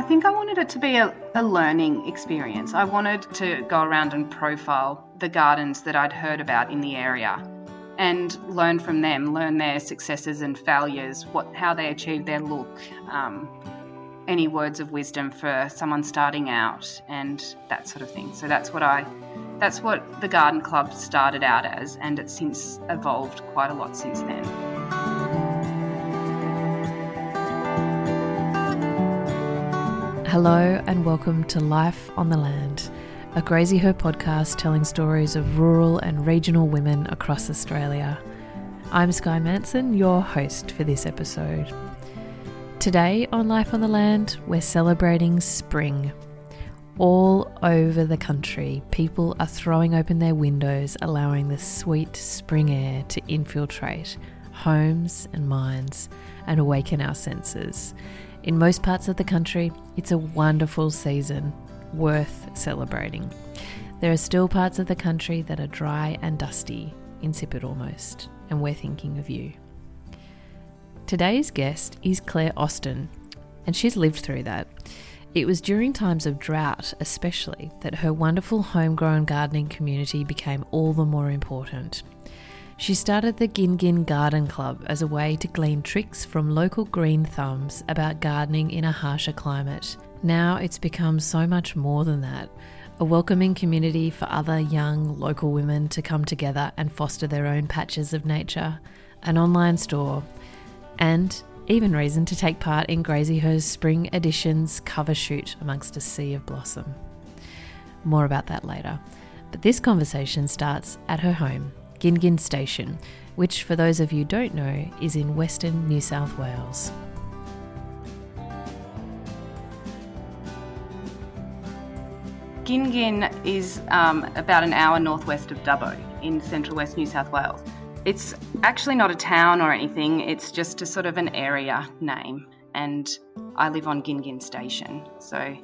I think I wanted it to be a, a, learning experience. I wanted to go around and profile the gardens that I'd heard about in the area and learn from them, learn their successes and failures, what how they achieved their look, um, any words of wisdom for someone starting out, and that sort of thing. So that's what I that's what the garden club started out as, and it's since evolved quite a lot since then. Hello, and welcome to Life on the Land, a Graziher podcast telling stories of rural and regional women across Australia. I'm Skye Manson, your host for this episode. Today on Life on the Land, we're celebrating spring. All over the country, people are throwing open their windows, allowing the sweet spring air to infiltrate homes and minds and awaken our senses. In most parts of the country, it's a wonderful season, worth celebrating. There are still parts of the country that are dry and dusty, insipid almost, and we're thinking of you. Today's guest is Claire Austin, and she's lived through that. It was during times of drought, especially, that her wonderful homegrown gardening community became all the more important. She started the Gin Gin Garden Club as a way to glean tricks from local green thumbs about gardening in a harsher climate. Now it's become so much more than that a welcoming community for other young local women to come together and foster their own patches of nature, an online store, and even reason to take part in Graziher's Spring Editions cover shoot amongst a sea of blossom. More about that later. But this conversation starts at her home Gingin Station, which, for those of you who don't know, is in western New South Wales. Gingin is um, about an hour northwest of Dubbo in central west New South Wales. It's actually not a town or anything, it's just a sort of an area name. And I live on Gingin Station, so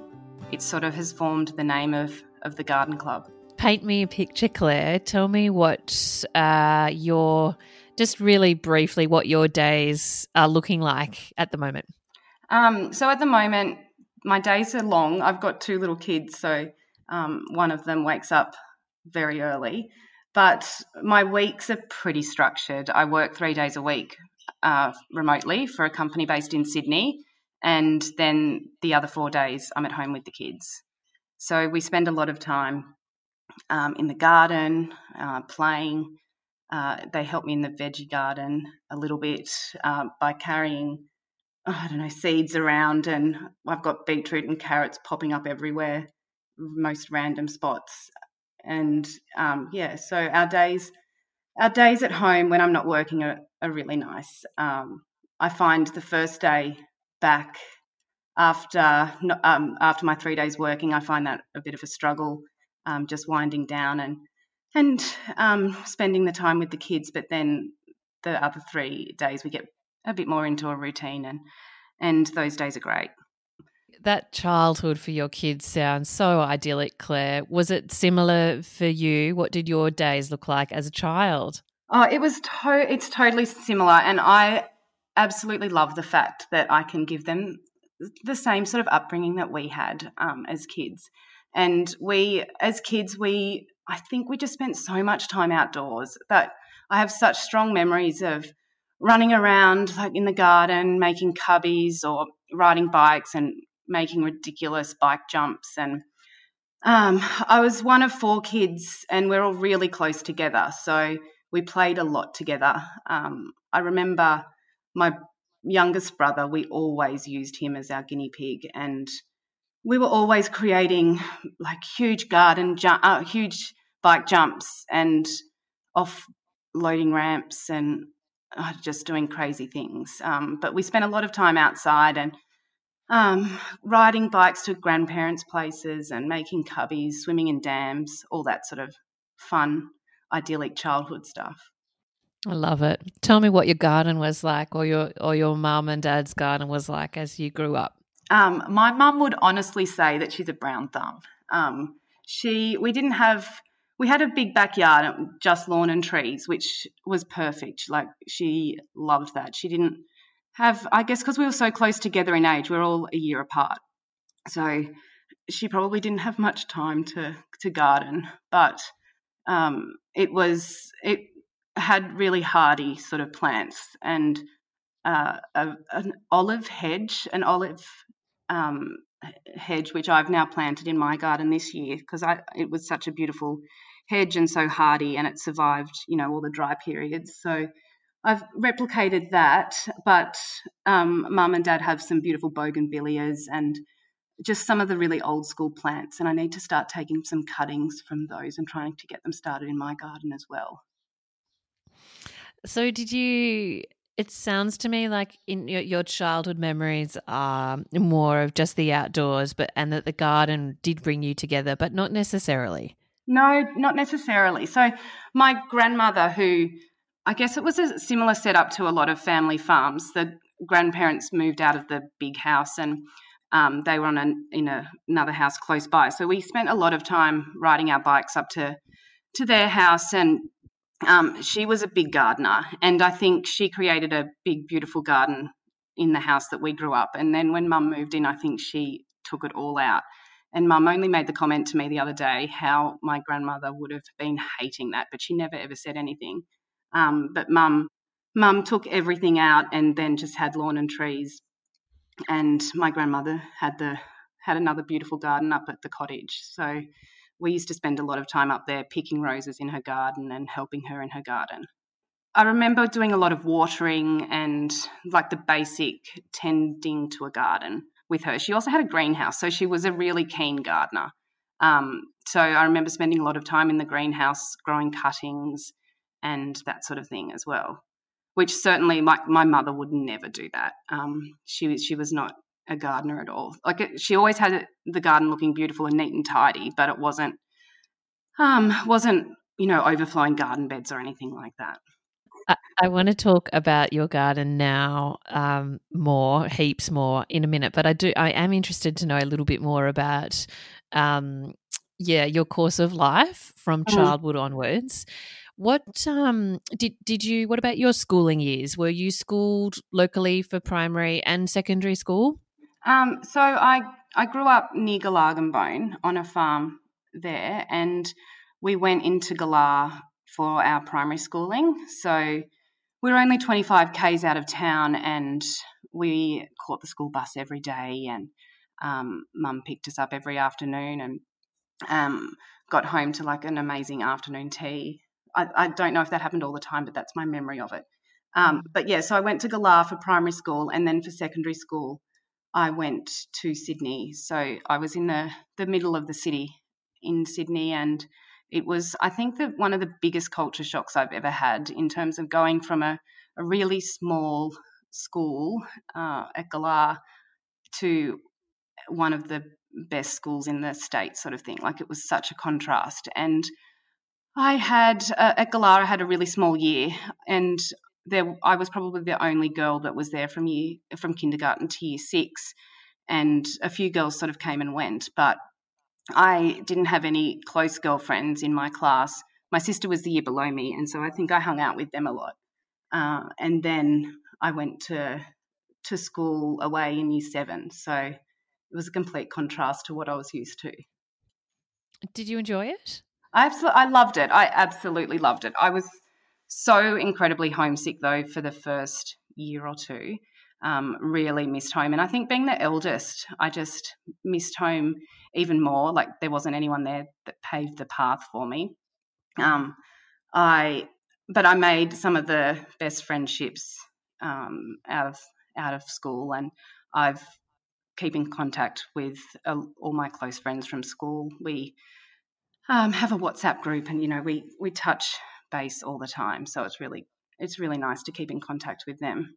it sort of has formed the name of, of the garden club paint me a picture, Claire. Tell me what uh, your, just really briefly, what your days are looking like at the moment. Um, so at the moment, my days are long. I've got two little kids, so um, one of them wakes up very early. But my weeks are pretty structured. I work three days a week uh, remotely for a company based in Sydney, and then the other four days I'm at home with the kids. So we spend a lot of time um, in the garden, uh, playing. Uh, they help me in the veggie garden a little bit uh, by carrying, oh, I don't know, seeds around, and I've got beetroot and carrots popping up everywhere, most random spots. And um, yeah, so our days, our days at home when I'm not working are, are really nice. Um, I find the first day back after um, after my three days working, I find that a bit of a struggle um, just winding down and and um, spending the time with the kids. But then the other three days we get a bit more into a routine, and and those days are great. That childhood for your kids sounds so idyllic, Claire. Was it similar for you? What did your days look like as a child? Oh, it was to- it's totally similar, and I absolutely love the fact that I can give them the same sort of upbringing that we had um, as kids. And we, as kids, we, I think we just spent so much time outdoors that I have such strong memories of running around like in the garden, making cubbies or riding bikes and making ridiculous bike jumps. And um, I was one of four kids, and we're all really close together. So we played a lot together. Um, I remember my youngest brother, we always used him as our guinea pig. And we were always creating like huge garden, ju- uh, huge bike jumps and off loading ramps and uh, just doing crazy things. Um, but we spent a lot of time outside and um, riding bikes to grandparents' places and making cubbies, swimming in dams, all that sort of fun, idyllic childhood stuff. I love it. Tell me what your garden was like, or your or your mum and dad's garden was like as you grew up. Um, my mum would honestly say that she's a brown thumb. Um, she, we didn't have, we had a big backyard, just lawn and trees, which was perfect. Like she loved that. She didn't have, I guess, because we were so close together in age, we we're all a year apart. So she probably didn't have much time to to garden, but um, it was it had really hardy sort of plants and uh, a, an olive hedge, an olive um, hedge, which I've now planted in my garden this year because it was such a beautiful hedge and so hardy, and it survived, you know, all the dry periods. So I've replicated that, but um, mum and dad have some beautiful bougainvilleas and just some of the really old school plants, and I need to start taking some cuttings from those and trying to get them started in my garden as well. So, did you? It sounds to me like in your, your childhood memories are more of just the outdoors, but and that the garden did bring you together, but not necessarily. No, not necessarily. So, my grandmother, who I guess it was a similar setup to a lot of family farms, the grandparents moved out of the big house and um, they were on an, in a, another house close by. So we spent a lot of time riding our bikes up to to their house, and um, she was a big gardener, and I think she created a big, beautiful garden in the house that we grew up. And then when Mum moved in, I think she took it all out. And Mum only made the comment to me the other day how my grandmother would have been hating that, but she never ever said anything. Um, but Mum, Mum took everything out and then just had lawn and trees and my grandmother had the had another beautiful garden up at the cottage. So we used to spend a lot of time up there picking roses in her garden and helping her in her garden. I remember doing a lot of watering and like the basic tending to a garden with her. She also had a greenhouse, so she was a really keen gardener. Um, so I remember spending a lot of time in the greenhouse growing cuttings and that sort of thing as well which certainly my, my mother would never do that. Um, she she was not a gardener at all. Like it, she always had the garden looking beautiful and neat and tidy, but it wasn't um, wasn't you know overflowing garden beds or anything like that. I, I want to talk about your garden now um, more, heaps more in a minute. But I do, I am interested to know a little bit more about, um, yeah, your course of life from mm-hmm. childhood onwards. What um, did did you? What about your schooling years? Were you schooled locally for primary and secondary school? Um, so I I grew up near Gulargambone on a farm there, and we went into Gular for our primary schooling. So we were only 25 k's out of town, and we caught the school bus every day, and um, Mum picked us up every afternoon, and um, got home to like an amazing afternoon tea I, I, don't know if that happened all the time, but that's my memory of it. Um, mm. but yeah, so I went to Gular for primary school, and then for secondary school, I went to Sydney. So I was in the the middle of the city in Sydney, and it was I think that one of the biggest culture shocks I've ever had in terms of going from a, a really small school uh, at Gular to one of the best schools in the state, sort of thing. Like it was such a contrast, and I had uh, at I had a really small year, and there I was probably the only girl that was there from year from kindergarten to year six, and a few girls sort of came and went, but I didn't have any close girlfriends in my class. My sister was the year below me, and so I think I hung out with them a lot. Uh, and then I went to to school away in year seven, so it was a complete contrast to what I was used to. Did you enjoy it? I absolutely, I loved it. I absolutely loved it. I was so incredibly homesick though for the first year or two. Um, really missed home, and I think being the eldest, I just missed home even more. Like there wasn't anyone there that paved the path for me. Um, I, but I made some of the best friendships um, out of out of school, and I've keep in contact with uh, all my close friends from school. We um, have a WhatsApp group, and you know we we touch base all the time. So it's really it's really nice to keep in contact with them.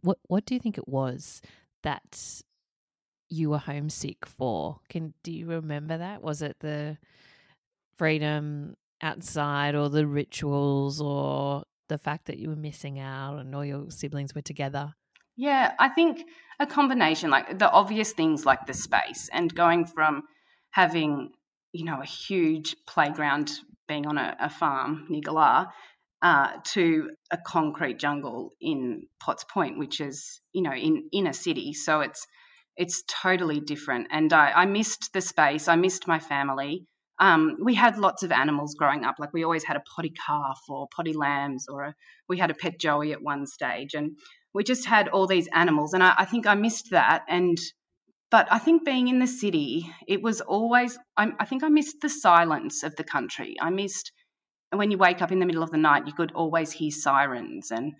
What What do you think it was that you were homesick for? Can do you remember that? Was it the freedom outside, or the rituals, or the fact that you were missing out and all your siblings were together? Yeah, I think a combination, like the obvious things like the space and going from having you know, a huge playground being on a, a farm near Gular uh, to a concrete jungle in Potts Point, which is, you know, in, in a city. So it's it's totally different. And I, I missed the space. I missed my family. Um, we had lots of animals growing up. Like we always had a potty calf or potty lambs, or a, we had a pet joey at one stage, and we just had all these animals. And I, I think I missed that. And but I think being in the city, it was always. I, I think I missed the silence of the country. I missed when you wake up in the middle of the night, you could always hear sirens. And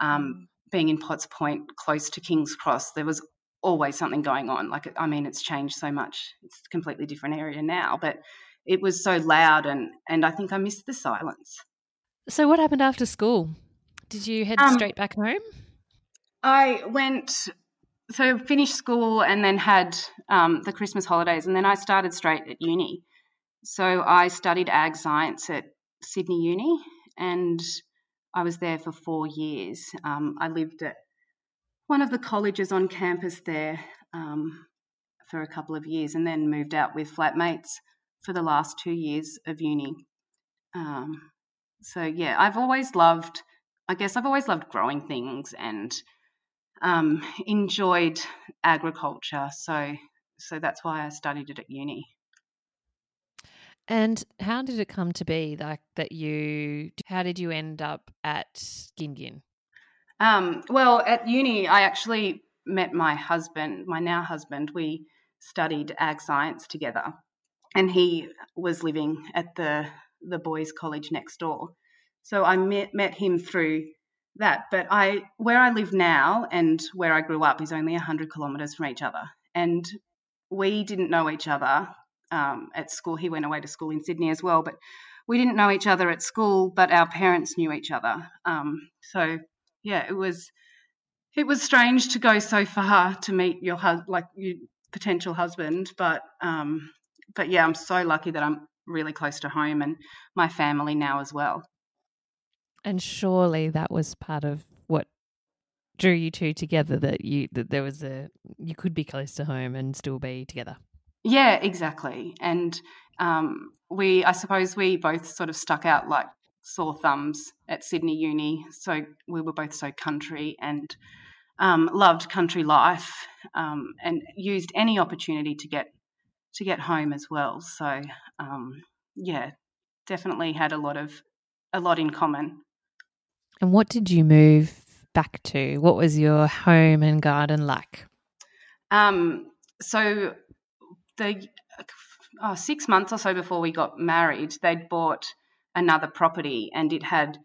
um, mm. being in Potts Point, close to King's Cross, there was always something going on. Like, I mean, it's changed so much. It's a completely different area now, but it was so loud, and and I think I missed the silence. So, what happened after school? Did you head um, straight back home? I went, so finished school and then had um, the Christmas holidays, and then I started straight at uni. So I studied ag science at Sydney Uni, and I was there for four years. Um, I lived at one of the colleges on campus there um, for a couple of years, and then moved out with flatmates for the last two years of uni. Um, so yeah, I've always loved. I guess I've always loved growing things and um, enjoyed agriculture. So so that's why I studied it at uni. And how did it come to be like that you how did you end up at Gingin? Um, well, at uni I actually met my husband, my now husband. We studied ag science together and he was living at the the boys' college next door. So I met met him through that. But I where I live now and where I grew up is only hundred kilometres from each other, and we didn't know each other um, at school. He went away to school in Sydney as well, but we didn't know each other at school. But our parents knew each other. Um, so yeah, it was it was strange to go so far to meet your hus- like your potential husband, but um, but yeah, I'm so lucky that I'm really close to home and my family now as well. And surely that was part of what drew you two together that you that there was a you could be close to home and still be together. Yeah, exactly. And um, we, I suppose, we both sort of stuck out like sore thumbs at Sydney Uni. So we were both so country and um, loved country life um, and used any opportunity to get to get home as well. So um, yeah, definitely had a lot of a lot in common. And what did you move back to? What was your home and garden like? Um, so the oh, six months or so before we got married, they'd bought another property and it had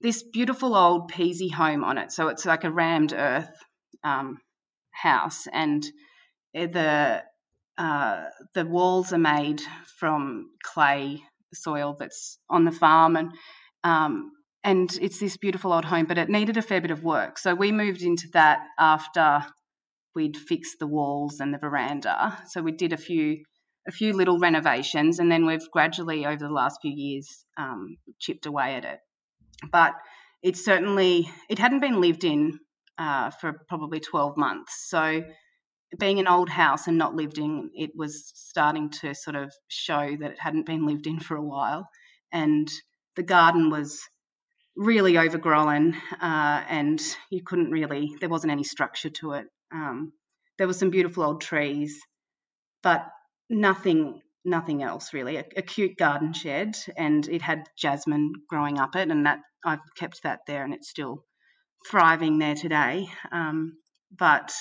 this beautiful old pisé home on it. So it's like a rammed earth um, house, and the uh, the walls are made from clay soil that's on the farm, and um, and it's this beautiful old home, but it needed a fair bit of work. So we moved into that after we'd fixed the walls and the veranda. So we did a few a few little renovations, and then we've gradually over the last few years um, chipped away at it. But it certainly it hadn't been lived in uh, for probably twelve months. So being an old house and not lived in, it was starting to sort of show that it hadn't been lived in for a while, and the garden was really overgrown, uh, and you couldn't really there wasn't any structure to it. Um, there were some beautiful old trees, but nothing nothing else really. A, a, cute garden shed, and it had jasmine growing up it, and that I've kept that there, and it's still thriving there today. Um, but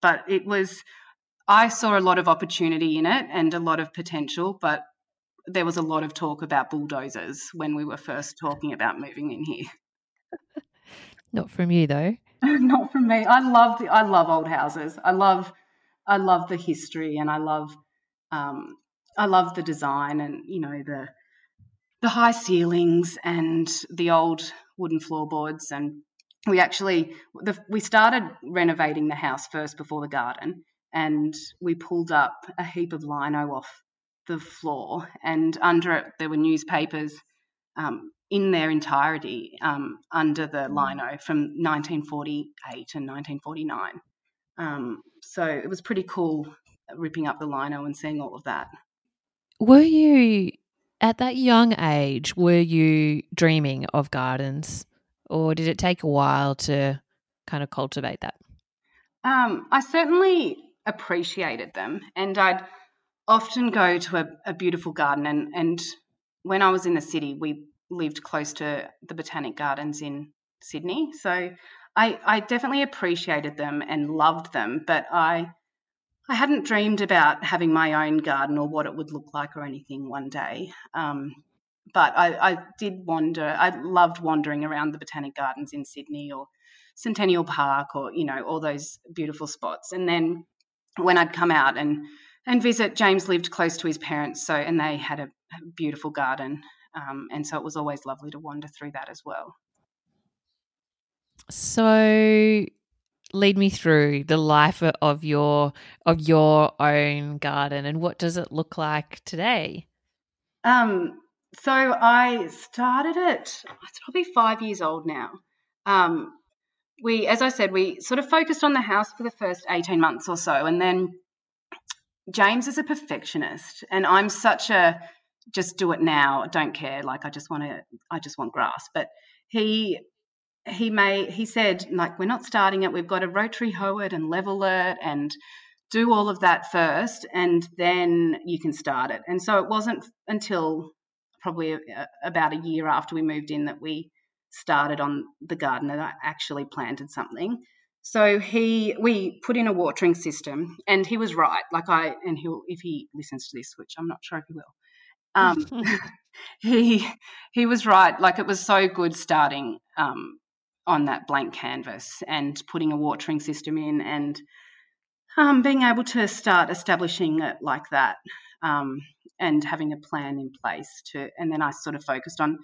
but it was I saw a lot of opportunity in it and a lot of potential, but there was a lot of talk about bulldozers when we were first talking about moving in here. Not from you though. Not from me. I love the I love old houses. I love I love the history and I love um, I love the design and you know the the high ceilings and the old wooden floorboards and we actually the, we started renovating the house first before the garden and we pulled up a heap of lino off the floor and under it there were newspapers um, in their entirety um, under the mm. lino from 1948 and 1949. Um, so it was pretty cool ripping up the lino and seeing all of that. Were you at that young age? Were you dreaming of gardens, or did it take a while to kind of cultivate that? Um, I certainly appreciated them. And I'd often go to a, a beautiful garden. And, and when I was in the city, we lived close to the Botanic Gardens in Sydney. So I, I definitely appreciated them and loved them, but I I hadn't dreamed about having my own garden or what it would look like or anything one day. Um, but I, I, did wander. I loved wandering around the Botanic Gardens in Sydney or Centennial Park or you know all those beautiful spots. And then when I'd come out and and visit, James lived close to his parents, so and they had a, beautiful garden, um, and so it was always lovely to wander through that as well. So lead me through the life of your of your own garden and what does it look like today? Um, so I started it. It's probably five years old now. Um, we, as I said, we sort of focused on the house for the first eighteen months or so, and then James is a perfectionist, and I'm such a just do it now, don't care. Like I just want to, I just want grass. But he he may he said like we're not starting it we've got to rotary hoe it and level it and do all of that first and then you can start it and so it wasn't until probably a, about a year after we moved in that we started on the garden and I actually planted something so he we put in a watering system and he was right. Like i and he'll if he listens to this which i'm not sure if he will um, he he was right. Like it was so good starting um, on that blank canvas and putting a watering system in and um, being able to start establishing it like that um, and having a plan in place to and then I sort of focused on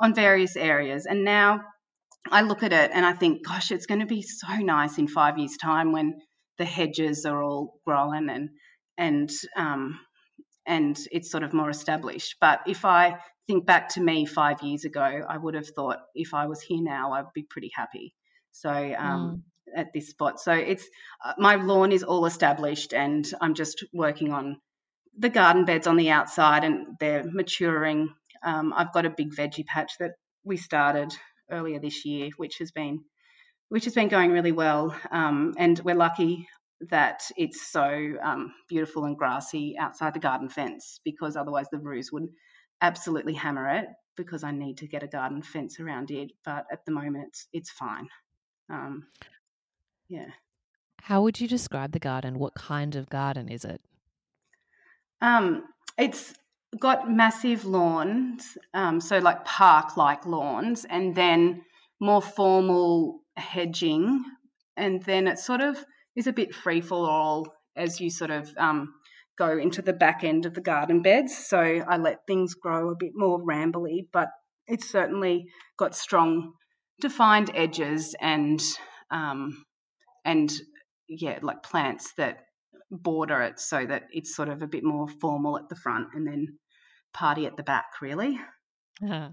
on various areas. And now I look at it and I think gosh it's going to be so nice in 5 years time when the hedges are all growing and and um, and it's sort of more established but if I think back to me five years ago, I would have thought if I was here now, I'd be pretty happy. So um, mm. at this spot, so it's uh, my lawn is all established, and I'm just working on the garden beds on the outside, and they're maturing. Um, I've got a big veggie patch that we started earlier this year, which has been which has been going really well, um, and we're lucky that it's so um, beautiful and grassy outside the garden fence because otherwise the roos would absolutely hammer it because I need to get a garden fence around it. But at the moment, it's, it's fine. Um, yeah. How would you describe the garden? What kind of garden is it? Um, it's got massive lawns, um, so like park like lawns, and then more formal hedging. And then it sort of is a bit free for all as you sort of um, go into the back end of the garden beds. So I let things grow a bit more rambly, but it's certainly got strong defined edges and um, and yeah, like plants that border it so that it's sort of a bit more formal at the front and then party at the back, really. Uh-huh.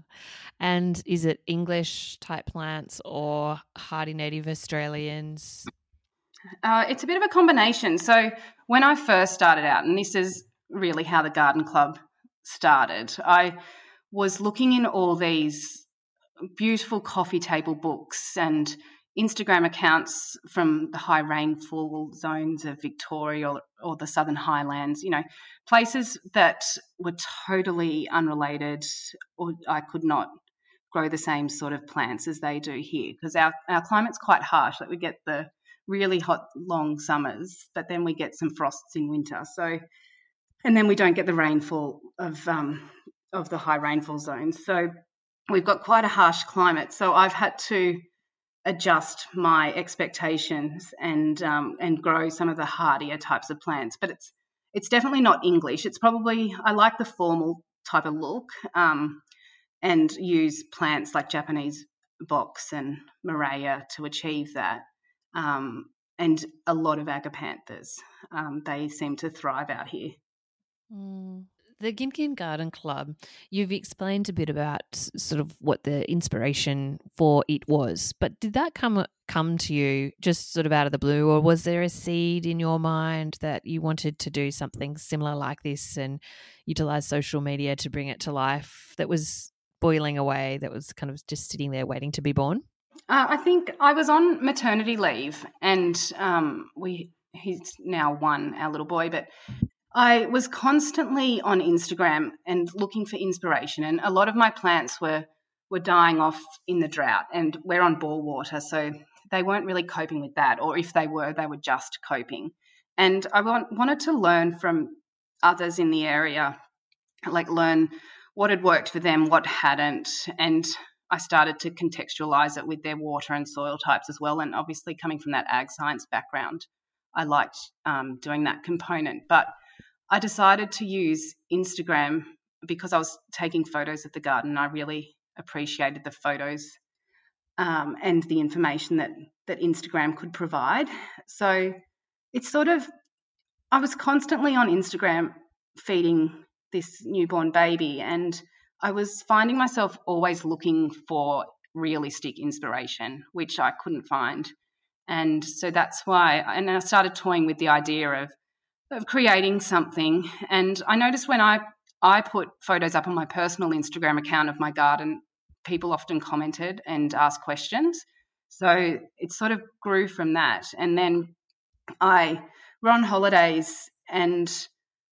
And is it English type plants or hardy native Australians? Uh, it's a bit of a combination. So when I first started out, and this is really how the garden club started, I was looking in all these beautiful coffee table books and Instagram accounts from the high rainfall zones of Victoria or, or, the Southern Highlands, you know, places that were totally unrelated, or I could not grow the same sort of plants as they do here because our, our climate's quite harsh. Like we get the really hot, long summers, but then we get some frosts in winter. So, and then we don't get the rainfall of um, of the high rainfall zones. So, we've got quite a harsh climate. So, I've had to adjust my expectations and um, and grow some of the hardier types of plants. But it's it's definitely not English. It's probably I like the formal type of look um, and use plants like Japanese box and Murraya to achieve that um, and a lot of agapanthus. Um, they seem to thrive out here. Mm. The Gin Gin Garden Club, you've explained a bit about sort of what the inspiration for it was, but did that come come to you just sort of out of the blue, or was there a seed in your mind that you wanted to do something similar like this and utilize social media to bring it to life that was boiling away, that was kind of just sitting there waiting to be born? Uh, I think I was on maternity leave, and um, we he's now one, our little boy, but I was constantly on Instagram and looking for inspiration, and a lot of my plants were were dying off in the drought, and we're on bore water, so they weren't really coping with that, or if they were, they were just coping. And I want, wanted to learn from others in the area, like learn what had worked for them, what hadn't, and I started to contextualize it with their water and soil types as well. And obviously, coming from that ag science background, I liked um, doing that component. But I decided to use Instagram because I was taking photos of the garden. I really appreciated the photos um, and the information that that Instagram could provide. So it's sort of I was constantly on Instagram feeding this newborn baby, and I was finding myself always looking for realistic inspiration, which I couldn't find. And so that's why, and I started toying with the idea of of creating something. And I noticed when I I put photos up on my personal Instagram account of my garden, people often commented and asked questions. So it sort of grew from that. And then I were on holidays and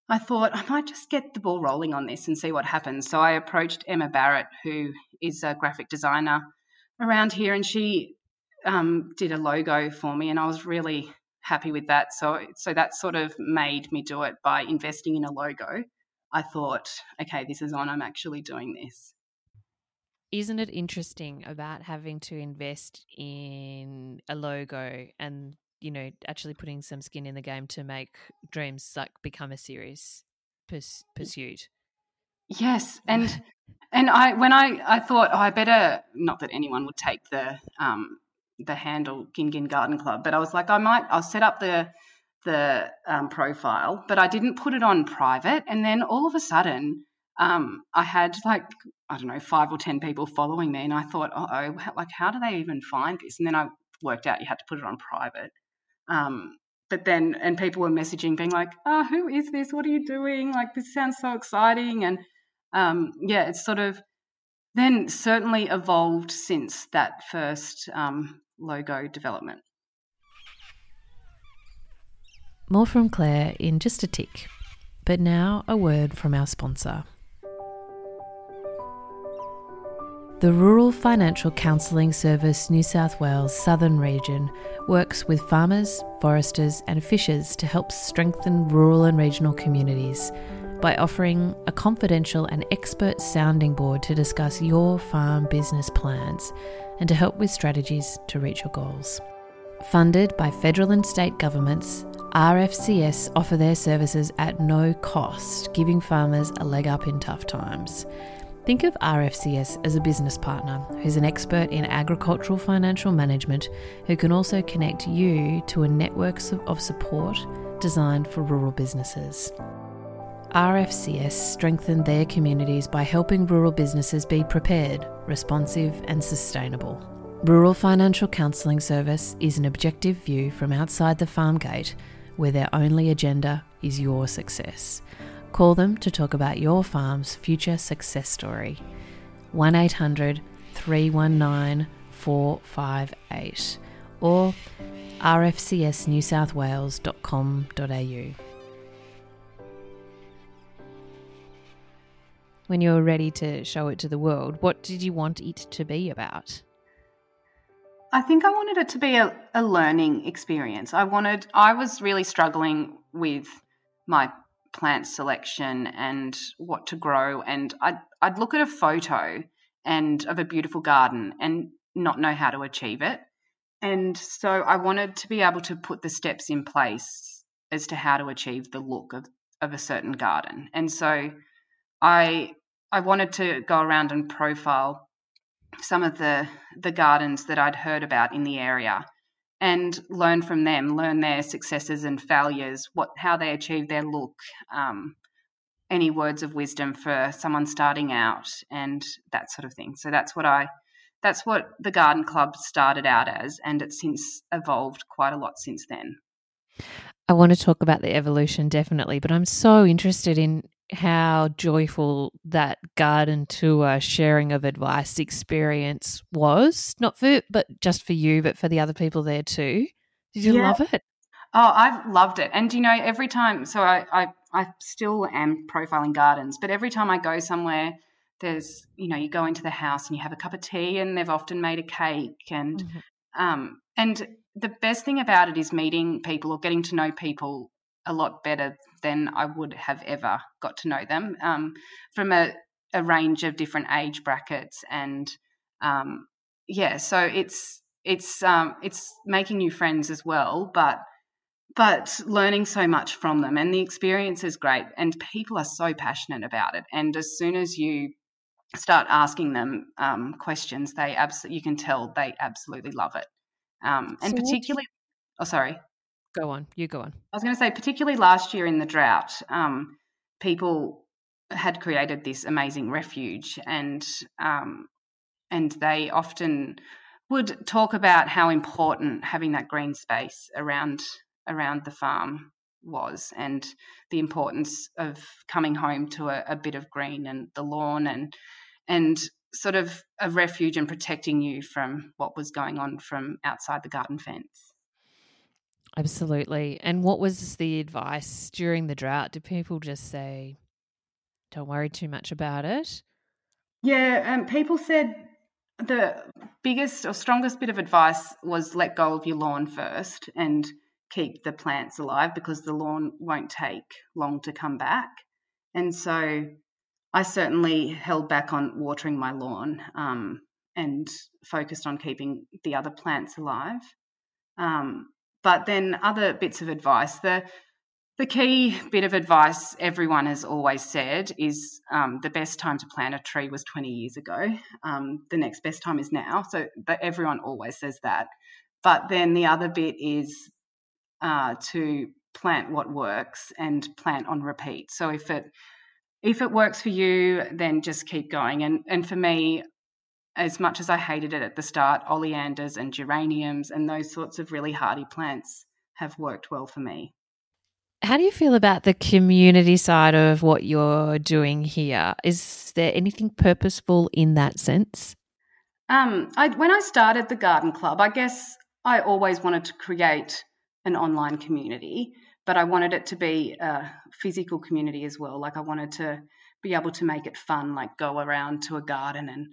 I thought I might just get the ball rolling on this and see what happens. So I approached Emma Barrett, who is a graphic designer around here, and she um, did a logo for me, and I was really happy with that. So, so that sort of made me do it by investing in a logo. I thought, okay, this is on. I'm actually doing this. Isn't it interesting about having to invest in a logo and you know actually putting some skin in the game to make dreams like become a serious pers- pursuit? Yes, and and I when I I thought oh, I better not that anyone would take the um the handle Gin Gin Garden Club, but I was like I might I'll set up the the um, profile, but I didn't put it on private, and then all of a sudden um, I had like I don't know five or ten people following me, and I thought, oh, like how do they even find this? And then I worked out you had to put it on private. Um, but then, and people were messaging, being like, "Oh, who is this? What are you doing? Like, this sounds so exciting!" And um, yeah, it's sort of then certainly evolved since that first um, logo development. More from Claire in just a tick. But now a word from our sponsor. The Rural Financial Counselling Service New South Wales Southern Region works with farmers, foresters, and fishers to help strengthen rural and regional communities by offering a confidential and expert sounding board to discuss your farm business plans and to help with strategies to reach your goals. Funded by federal and state governments, RFCS offer their services at no cost, giving farmers a leg up in tough times. Think of RFCS as a business partner who's an expert in agricultural financial management who can also connect you to a network of support designed for rural businesses. RFCS strengthen their communities by helping rural businesses be prepared, responsive, and sustainable. Rural Financial Counselling Service is an objective view from outside the farm gate where their only agenda is your success. Call them to talk about your farm's future success story. 1 800 319 458 or rfcsnewsouthwales.com.au. When you were ready to show it to the world, what did you want it to be about? I think I wanted it to be a, a learning experience. I wanted, I was really struggling with my plant selection and what to grow. And I'd, I'd look at a photo and of a beautiful garden and not know how to achieve it. And so I wanted to be able to put the steps in place as to how to achieve the look of, of a certain garden. And so I I wanted to go around and profile some of the the gardens that I'd heard about in the area and learn from them, learn their successes and failures, what how they achieve their look, um, any words of wisdom for someone starting out, and that sort of thing. So that's what I that's what the garden club started out as, and it's since evolved quite a lot since then. I want to talk about the evolution definitely, but I'm so interested in how joyful that garden tour sharing of advice experience was not for but just for you but for the other people there too did you yeah. love it Oh, I've loved it. And you know, every time, so I, I, I still am profiling gardens, but every time I go somewhere, there's, you know, you go into the house and you have a cup of tea, and they've often made a cake, and, mm-hmm. um, and the best thing about it is meeting people or getting to know people a lot better than I would have ever got to know them um, from a, a, range of different age brackets and um, yeah, so it's it's um, it's making new friends as well, but but learning so much from them and the experience is great and people are so passionate about it. And as soon as you start asking them um, questions they absolutely you can tell they absolutely love it um, and so particularly oh sorry go on you go on i was going to say particularly last year in the drought um, people had created this amazing refuge and um, and they often would talk about how important having that green space around around the farm was and the importance of coming home to a, a, bit of green and the lawn and and sort of a refuge and protecting you from what was going on from outside the garden fence. Absolutely. And what was the advice during the drought? Did people just say, don't worry too much about it? Yeah, um, people said the biggest or strongest bit of advice was let go of your lawn first and keep the plants alive because the lawn won't take long to come back. And so I certainly held back on watering my lawn um, and focused on keeping the other plants alive. Um, but then other bits of advice. The the key bit of advice everyone has always said is um, the best time to plant a tree was 20 years ago. Um, the next best time is now. So everyone always says that. But then the other bit is uh, to plant what works and plant on repeat. So if it if it works for you, then just keep going. And and for me, as much as I hated it at the start, oleanders and geraniums and those sorts of really hardy plants have worked well for me. How do you feel about the community side of what you're doing here? Is there anything purposeful in that sense? Um, I, when I started the garden club, I guess I always wanted to create an online community, but I wanted it to be a physical community as well. Like I wanted to be able to make it fun, like go around to a garden and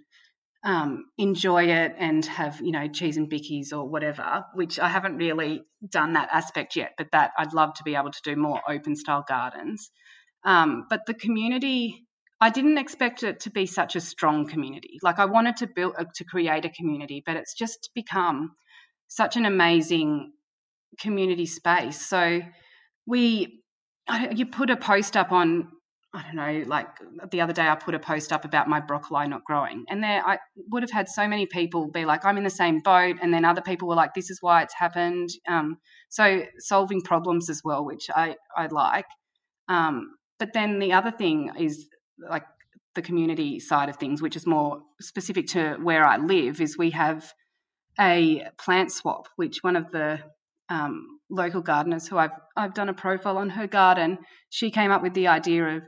um, enjoy it and have you know cheese and bickies or whatever. Which I haven't really done that aspect yet, but that I'd love to be able to do more open style gardens. Um, but the community, I didn't expect it to be such a strong community. Like I wanted to build uh, to create a community, but it's just become such an amazing community space. So we, you put a post up on, I don't know, like the other day I put a post up about my broccoli not growing, and there I would have had so many people be like, "I'm in the same boat," and then other people were like, "This is why it's happened." Um, so solving problems as well, which I I like. Um, but then the other thing is like the community side of things, which is more specific to where I live, is we have a plant swap, which one of the um, local gardeners who I've I've done a profile on her garden. She came up with the idea of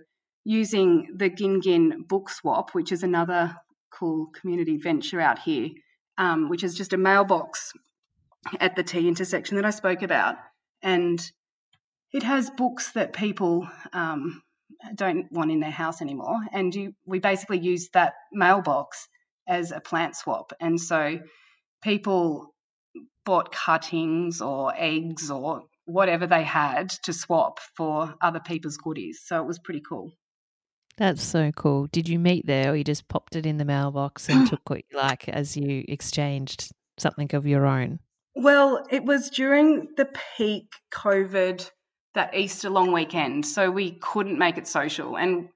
using the Gin Gin book swap, which is another cool community venture out here, um, which is just a mailbox at the T intersection that I spoke about, and it has books that people um, don't want in their house anymore, and you, we basically use that mailbox as a plant swap, and so people bought cuttings or eggs or whatever they had to swap for other people's goodies. So it was pretty cool. That's so cool. Did you meet there or you just popped it in the mailbox and took what you like as you exchanged something of your own? Well, it was during the peak COVID that Easter long weekend, so we couldn't make it social, and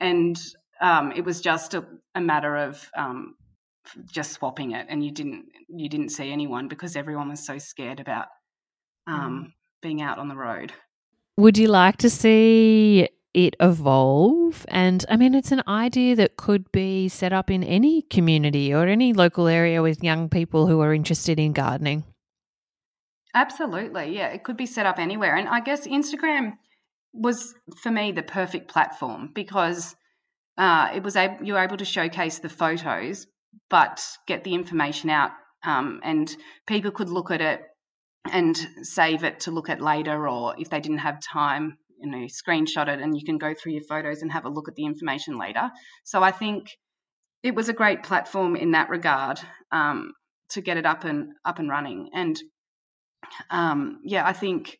and um, it was just a, a matter of um, just swapping it and you didn't you didn't see anyone because everyone was so scared about um, mm. being out on the road would you like to see it evolve. And i mean it's an idea that could be set up in any community or any local area with young people who are interested in gardening. Absolutely yeah it could be set up anywhere. And i guess instagram was for me the perfect platform because uh, it was able, you were able to showcase the photos but get the information out um, and people could look at it and save it to look at later, or if they didn't have time, you know, screenshot it and you can go through your photos and have a look at the information later. So I think it was a great platform in that regard um, to get it up and up and running. And um, yeah, I think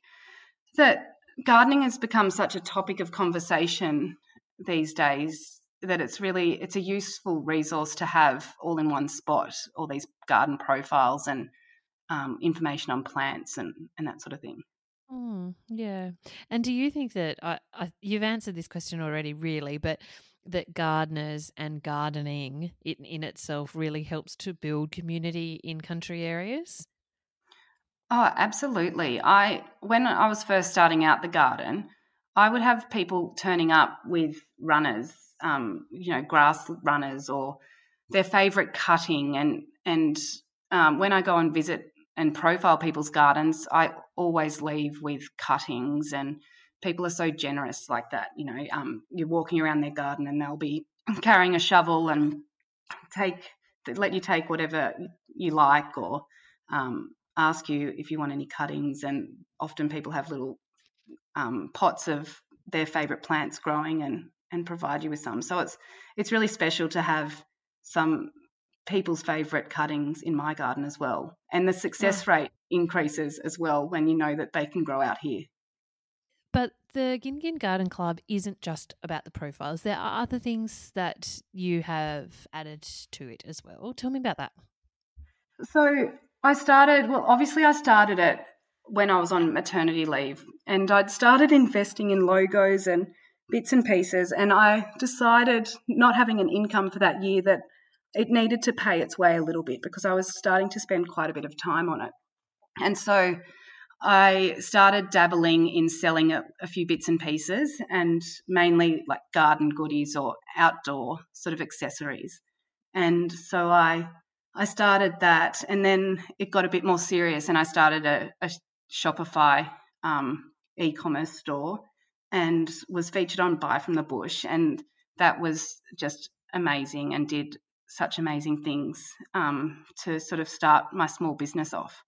that gardening has become such a topic of conversation these days that it's really it's a useful resource to have all in one spot all these garden profiles and um, information on plants and and that sort of thing mm, yeah and do you think that I, I, you've answered this question already really but that gardeners and gardening in, in itself really helps to build community in country areas oh absolutely i when i was first starting out the garden i would have people turning up with runners um, you know, grass runners or their favorite cutting. And and um, when I go and visit and profile people's gardens, I always leave with cuttings. And people are so generous like that. You know, um, you're walking around their garden and they'll be carrying a shovel and take let you take whatever you like or um, ask you if you want any cuttings. And often people have little um, pots of their favorite plants growing and and provide you with some. So it's it's really special to have some people's favorite cuttings in my garden as well. And the success yeah. rate increases as well when you know that they can grow out here. But the Gin Garden Club isn't just about the profiles. There are other things that you have added to it as well. Tell me about that. So I started, well, obviously, I started it when I was on maternity leave and I'd started investing in logos and bits and pieces. And I decided, not having an income for that year, that it needed to pay its way a little bit because I was starting to spend quite a bit of time on it. And so I started dabbling in selling a, a, few bits and pieces and mainly like garden goodies or outdoor sort of accessories. And so I I started that and then it got a bit more serious and I started a, a Shopify um, e-commerce store and was featured on Buy from the Bush. And that was just amazing and did such amazing things um, to sort of start my small business off.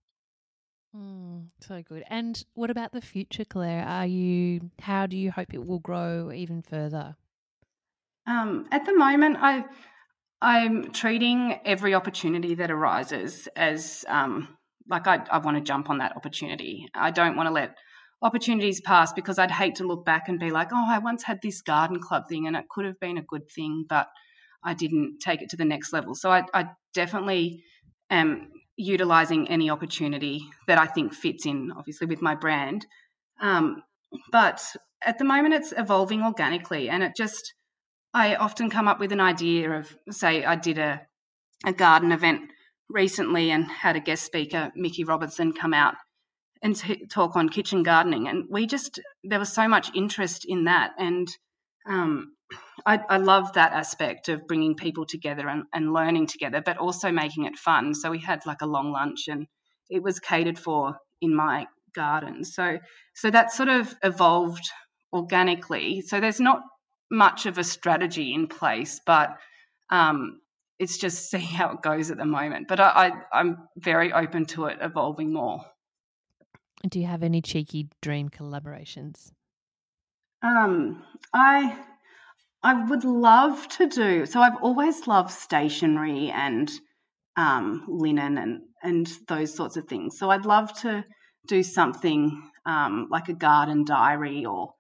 Mm, so good. And what about the future, Claire? Are you? How do you hope it will grow even further? Um, at the moment, I I'm treating every opportunity that arises as um, like I, I want to jump on that opportunity. I don't want to let opportunities pass because I'd hate to look back and be like, oh, I once had this garden club thing and it could have been a good thing, but I didn't take it to the next level. So I, I definitely am utilizing any opportunity that I think fits in, obviously, with my brand. Um, but at the moment, it's evolving organically, and it just I often come up with an idea of, say, I did a a garden event recently and had a guest speaker, Mickey Robinson, come out and t- talk on kitchen gardening. And we just, there was so much interest in that. And um, I, I, love that aspect of bringing people together and, and learning together, but also making it fun. So we had like a long lunch and it was catered for in my garden. So, so that sort of evolved organically. So there's not much of a strategy in place, but um, it's just see how it goes at the moment. But I, I, I'm very open to it evolving more. Do you have any cheeky dream collaborations? Um, I I would love to do. So I've always loved stationery and um, linen and and those sorts of things. So I'd love to do something um, like a garden diary or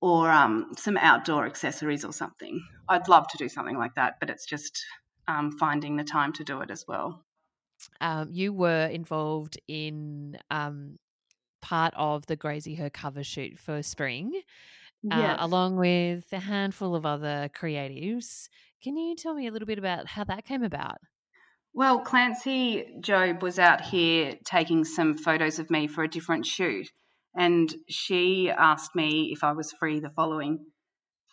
or um, some outdoor accessories or something. I'd love to do something like that, but it's just um, finding the time to do it as well. Um, you were involved in um, part of the Graziher cover shoot for spring, uh, along with a handful of other creatives. Can you tell me a little bit about how that came about? Well, Clancy Job was out here taking some photos of me for a different shoot, and she asked me if I was free the following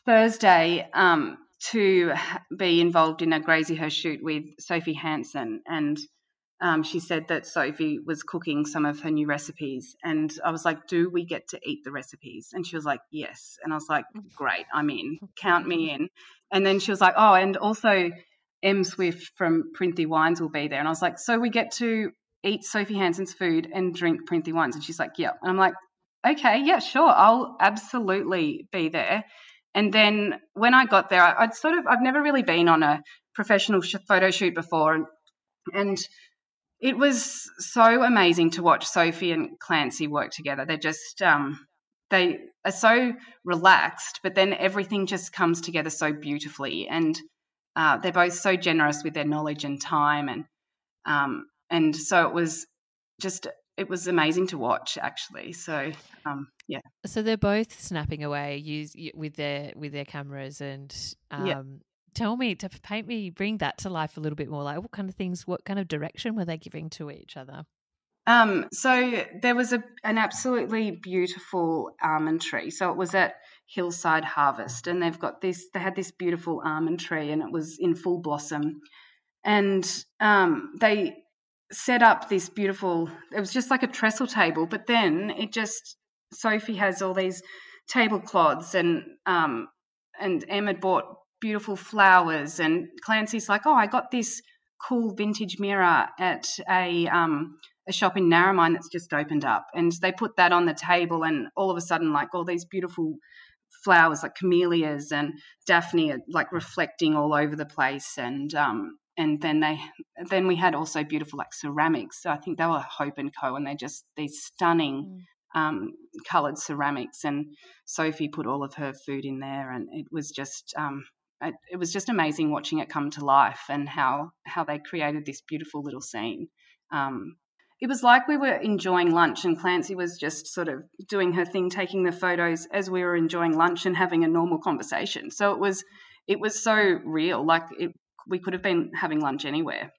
Thursday um, to be involved in a Graziher shoot with Sophie Hansen. And um, she said that Sophie was cooking some of her new recipes. And I was like, Do we get to eat the recipes? And she was like, Yes. And I was like, Great, I'm in, count me in. And then she was like, Oh, and also M Swift from Printhie Wines will be there. And I was like, So we get to eat Sophie Hansen's food and drink Printhie wines. And she's like, yeah. And I'm like, okay, yeah, sure. I'll absolutely be there. And then when I got there, I, would sort of, I've never really been on a professional sh- photo shoot before. And, and it was so amazing to watch Sophie and Clancy work together. They're just, um, they are so relaxed, but then everything just comes together so beautifully. And uh, they're both so generous with their knowledge and time. And, um, and so it was just it was amazing to watch actually so um, yeah so they're both snapping away use with their with their cameras and um, yeah. Tell me to paint me bring that to life a little bit more like what kind of things what kind of direction were they giving to each other? Um, so there was a, an absolutely beautiful almond tree. So it was at hillside harvest and they've got this they had this beautiful almond tree and it was in full blossom. And um, they set up this beautiful it was just like a trestle table but then it just sophie has all these tablecloths and um and emma bought beautiful flowers and clancy's like oh i got this cool vintage mirror at a um a shop in narromine that's just opened up and they put that on the table and all of a sudden like all these beautiful flowers like camellias and daphne are like reflecting all over the place and um and then they then we had also beautiful like ceramics. So I think they were Hope and Co. and they just these stunning mm. um, coloured ceramics. And Sophie put all of her food in there, and it was just um, it, was just amazing watching it come to life and how how they created this beautiful little scene. Um, it was like we were enjoying lunch and Clancy was just sort of doing her thing, taking the photos as we were enjoying lunch and having a normal conversation. So it was it was so real. Like it we could have been having lunch anywhere.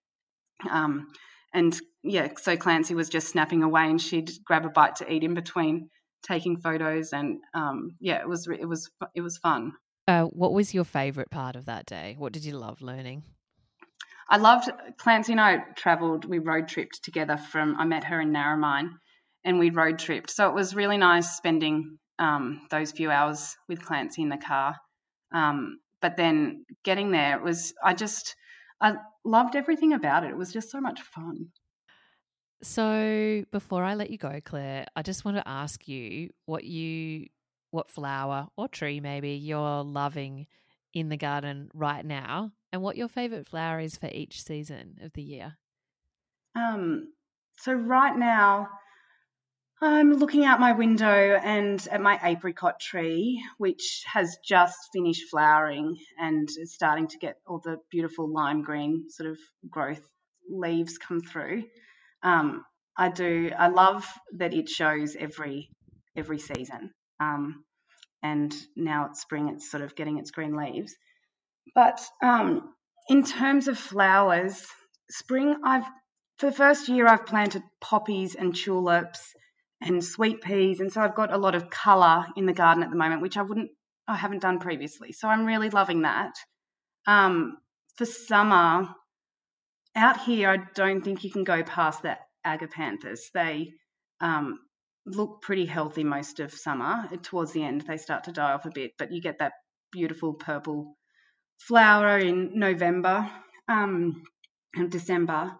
Um, and yeah, so Clancy was just snapping away, and she'd grab a bite to eat in between taking photos, and um, yeah, it was it was it was fun. Uh, what was your favourite part of that day? What did you love learning? I loved Clancy and I travelled. We road tripped together from. I met her in Narromine, and we road tripped. So it was really nice spending um, those few hours with Clancy in the car. Um, but then getting there was I just I loved everything about it. It was just so much fun. So before I let you go, Claire, I just want to ask you what you what flower or tree maybe you're loving in the garden right now and what your favorite flower is for each season of the year. Um so right now I'm looking out my window and at my apricot tree, which has just finished flowering and is starting to get all the beautiful lime green sort of growth leaves come through. Um, I do. I love that it shows every every season. Um, and now it's spring; it's sort of getting its green leaves. But um, in terms of flowers, spring. I've for the first year I've planted poppies and tulips and sweet peas. And so I've got a lot of colour in the garden at the moment, which I wouldn't, I haven't done previously. So I'm really loving that. Um, for summer, out here, I don't think you can go past the agapanthus. They um, look pretty healthy most of summer. Towards the end, they start to die off a bit, but you get that beautiful purple flower in November um, and December.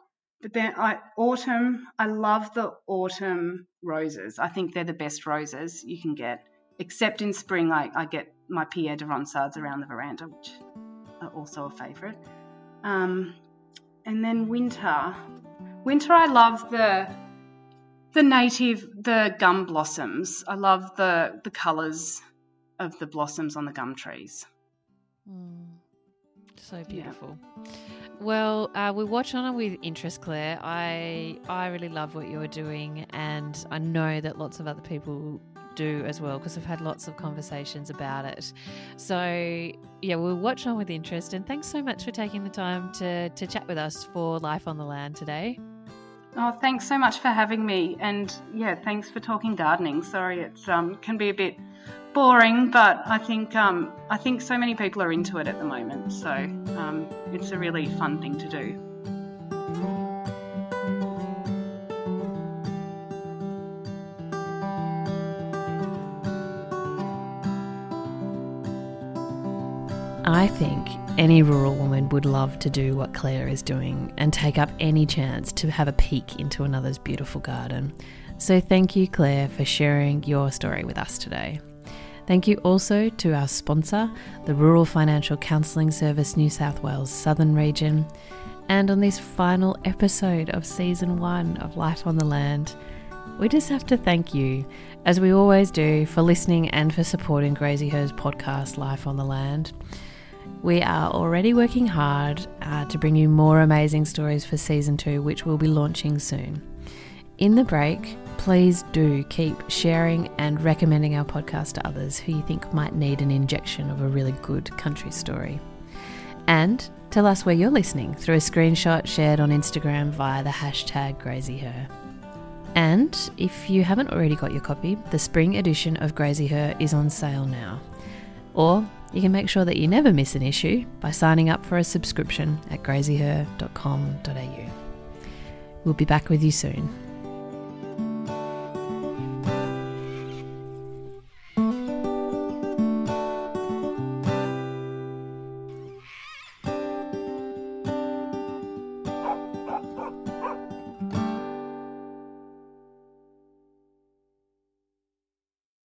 But then I, autumn, I love the autumn roses. I think they're the best roses you can get. Except in spring, I, I get my Pierre de Ronsards around the veranda, which are also a favourite. Um, and then winter. Winter, I love the the native, the gum blossoms. I love the the colours of the blossoms on the gum trees. Mm, so beautiful. Yeah. Well, uh, we watch on with interest, Claire. I I really love what you're doing, and I know that lots of other people do as well because I've had lots of conversations about it. So yeah, we'll watch on with interest, and thanks so much for taking the time to to chat with us for Life on the Land today. Oh, thanks so much for having me, and yeah, thanks for talking gardening. Sorry, it's um can be a bit boring, but I think um, I think so many people are into it at the moment. So um, it's a really fun thing to do. I think any rural woman would love to do what Claire is doing and take up any chance to have a peek into another's beautiful garden. So, thank you, Claire, for sharing your story with us today. Thank you also to our sponsor, the Rural Financial Counselling Service New South Wales Southern Region. And on this final episode of season one of Life on the Land, we just have to thank you, as we always do, for listening and for supporting Graziher's podcast, Life on the Land. We are already working hard uh, to bring you more amazing stories for season two, which will be launching soon. In the break, please do keep sharing and recommending our podcast to others who you think might need an injection of a really good country story. And tell us where you're listening through a screenshot shared on Instagram via the hashtag Graziher. And if you haven't already got your copy, the spring edition of Graziher is on sale now. Or you can make sure that you never miss an issue by signing up for a subscription at graziher.com.au. We'll be back with you soon.